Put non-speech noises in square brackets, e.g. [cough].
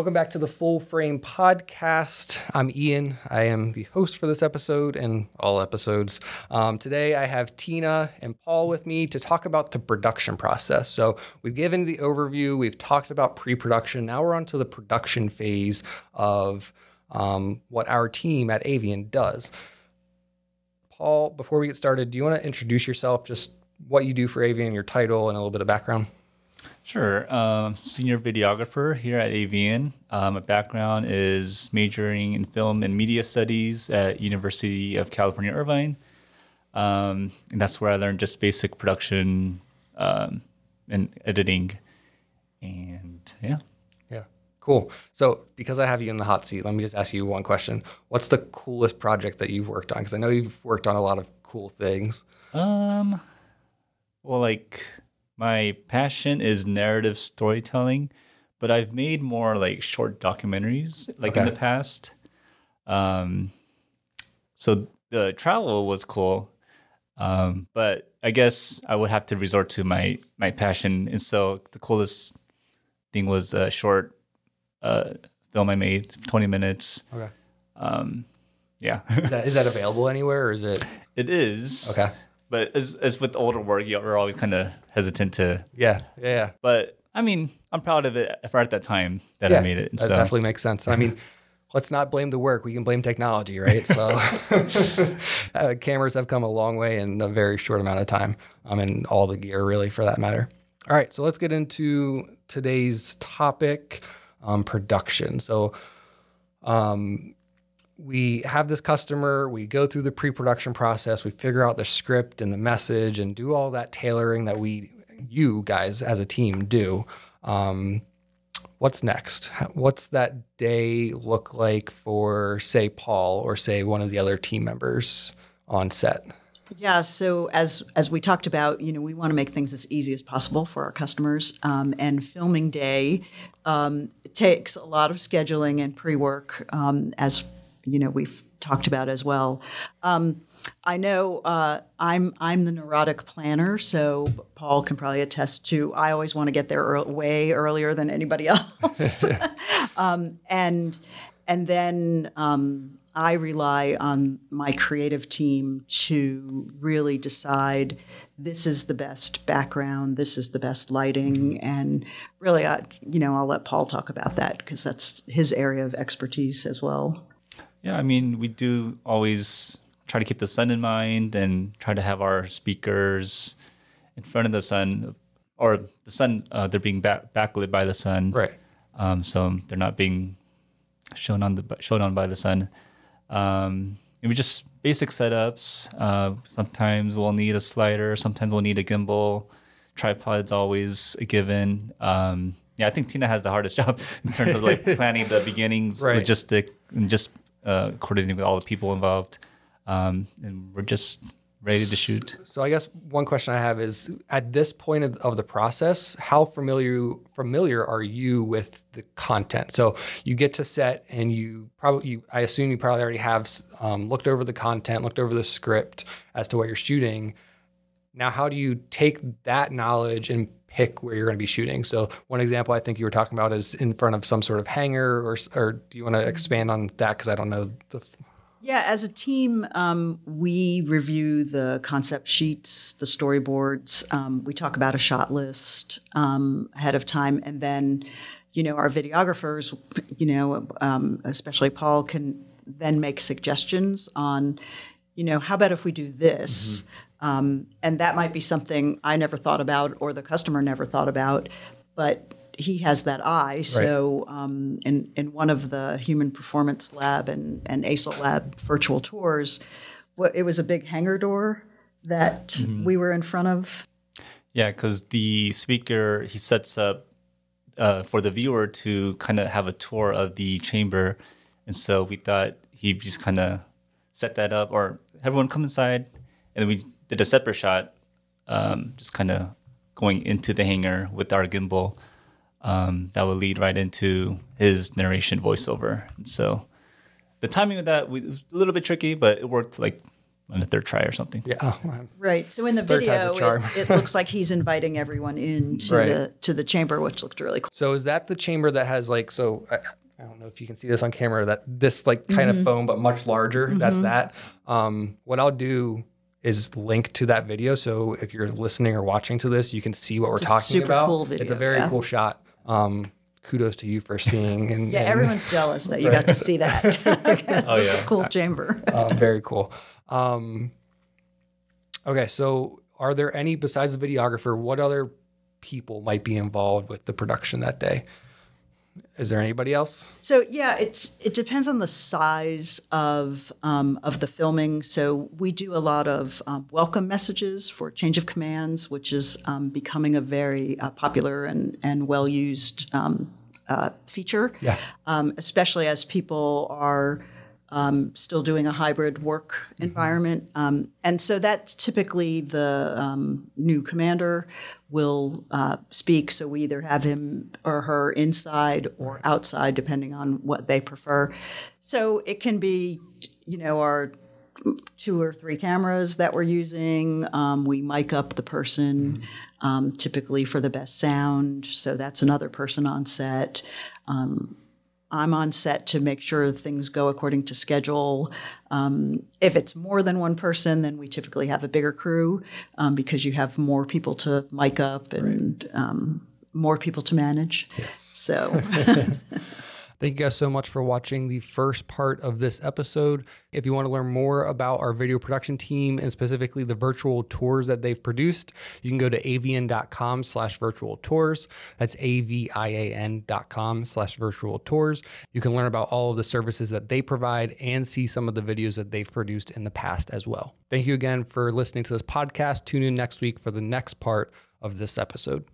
Welcome back to the Full Frame Podcast. I'm Ian. I am the host for this episode and all episodes. Um, today I have Tina and Paul with me to talk about the production process. So we've given the overview, we've talked about pre production. Now we're on to the production phase of um, what our team at Avian does. Paul, before we get started, do you want to introduce yourself, just what you do for Avian, your title, and a little bit of background? Sure. Um, senior videographer here at Avian. Um, my background is majoring in film and media studies at University of California, Irvine. Um, and that's where I learned just basic production um, and editing. And yeah. Yeah. Cool. So, because I have you in the hot seat, let me just ask you one question. What's the coolest project that you've worked on? Because I know you've worked on a lot of cool things. Um, well, like my passion is narrative storytelling, but I've made more like short documentaries like in the past. Um, so the travel was cool, um, but I guess I would have to resort to my my passion, and so the coolest thing was a short uh, film I made, twenty minutes. Okay. Um, yeah, Is that, is that available anywhere or is it? [laughs] it is. Okay. But as, as with older work, you're always kind of hesitant to Yeah. Yeah. yeah. But I mean, I'm proud of it for at that time that yeah, I made it. That so definitely makes sense. I mean, [laughs] let's not blame the work. We can blame technology, right? So, [laughs] uh, cameras have come a long way in a very short amount of time, um, and all the gear, really, for that matter. All right, so let's get into today's topic um, production. So, um, we have this customer, we go through the pre production process, we figure out the script and the message and do all that tailoring that we, you guys as a team, do. Um, what's next? What's that day look like for, say, Paul or say one of the other team members on set? Yeah, so as as we talked about, you know, we want to make things as easy as possible for our customers. Um, and filming day um, takes a lot of scheduling and pre work, um, as you know we've talked about as well. Um, I know uh, I'm I'm the neurotic planner, so Paul can probably attest to. I always want to get there ear- way earlier than anybody [laughs] else, [laughs] um, and and then um, I rely on my creative team to really decide this is the best background, this is the best lighting, and really, I, you know, I'll let Paul talk about that because that's his area of expertise as well. Yeah, I mean, we do always try to keep the sun in mind and try to have our speakers in front of the sun, or the sun. Uh, they're being back, backlit by the sun, Right. Um, so they're not being shown on the shown on by the sun. Um, and we just basic setups. Uh, sometimes we'll need a slider. Sometimes we'll need a gimbal. Tripod's always a given. Um, yeah, I think Tina has the hardest [laughs] job in terms of like [laughs] planning the beginnings, Right. logistic, and just uh, coordinating with all the people involved. Um, and we're just ready to shoot. So I guess one question I have is at this point of, of the process, how familiar familiar are you with the content? So you get to set and you probably you, I assume you probably already have um, looked over the content, looked over the script as to what you're shooting. Now, how do you take that knowledge and pick where you're going to be shooting? So one example I think you were talking about is in front of some sort of hangar, or or do you want to expand on that? Because I don't know the Yeah, as a team, um, we review the concept sheets, the storyboards. Um, we talk about a shot list um, ahead of time, and then, you know, our videographers, you know, um, especially Paul, can then make suggestions on, you know, how about if we do this? Um, and that might be something I never thought about, or the customer never thought about, but he has that eye. So um, in in one of the Human Performance Lab and and ASIL Lab virtual tours, what it was a big hangar door that we were in front of. Yeah, because the speaker he sets up uh, for the viewer to kind of have a tour of the chamber, and so we thought he just kind of set that up, or everyone come inside, and then we did a separate shot, um, just kind of going into the hangar with our gimbal. Um, that would lead right into his narration voiceover, and so the timing of that was a little bit tricky, but it worked like on the third try or something. Yeah. Oh, Right. [laughs] So in the Third video, it, it looks like he's inviting everyone into Right. the to the chamber, which looked really cool. So is that the chamber that has like so I, I don't know if you can see this on camera that this like kind of foam but much larger. That's that. Um, what I'll do is linked to that video so if you're listening or watching to this, you can see what we're a talking super about. cool It's a very yeah. cool shot. Um, kudos to you for seeing and, Yeah, and everyone's jealous that you got to see that. [laughs] [laughs] Because Oh, it's yeah. a cool chamber. uh, very cool. Um, okay, so are there any besides the videographer? What other people might be involved with the production that day? Is there anybody else? So yeah, it's it depends on the size of um, of the filming. So we do a lot of um, welcome messages for change of commands, which is um, becoming a very uh, popular and and well used um, uh, feature. Yeah. Um, especially as people are um, still doing a hybrid work environment. Um, and so that's typically the um, new commander will uh, speak. So we either have him or her inside or outside, depending on what they prefer. So it can be, you know, our two or three cameras that we're using. Um, we mic up the person um, typically for the best sound. So that's another person on set. Um, I'm on set to make sure things go according to schedule. Um, if it's more than one person, then we typically have a bigger crew um, because you have more people to mic up and um, more people to manage. Yes. So [laughs] [laughs] Thank you guys so much for watching the first part of this episode. If you want to learn more about our video production team and specifically the virtual tours that they've produced, you can go to avian.com slash virtual tours. That's A-V-I-A-N dot com slash virtual tours. You can learn about all of the services that they provide and see some of the videos that they've produced in the past as well. Thank you again for listening to this podcast. Tune in next week for the next part of this episode.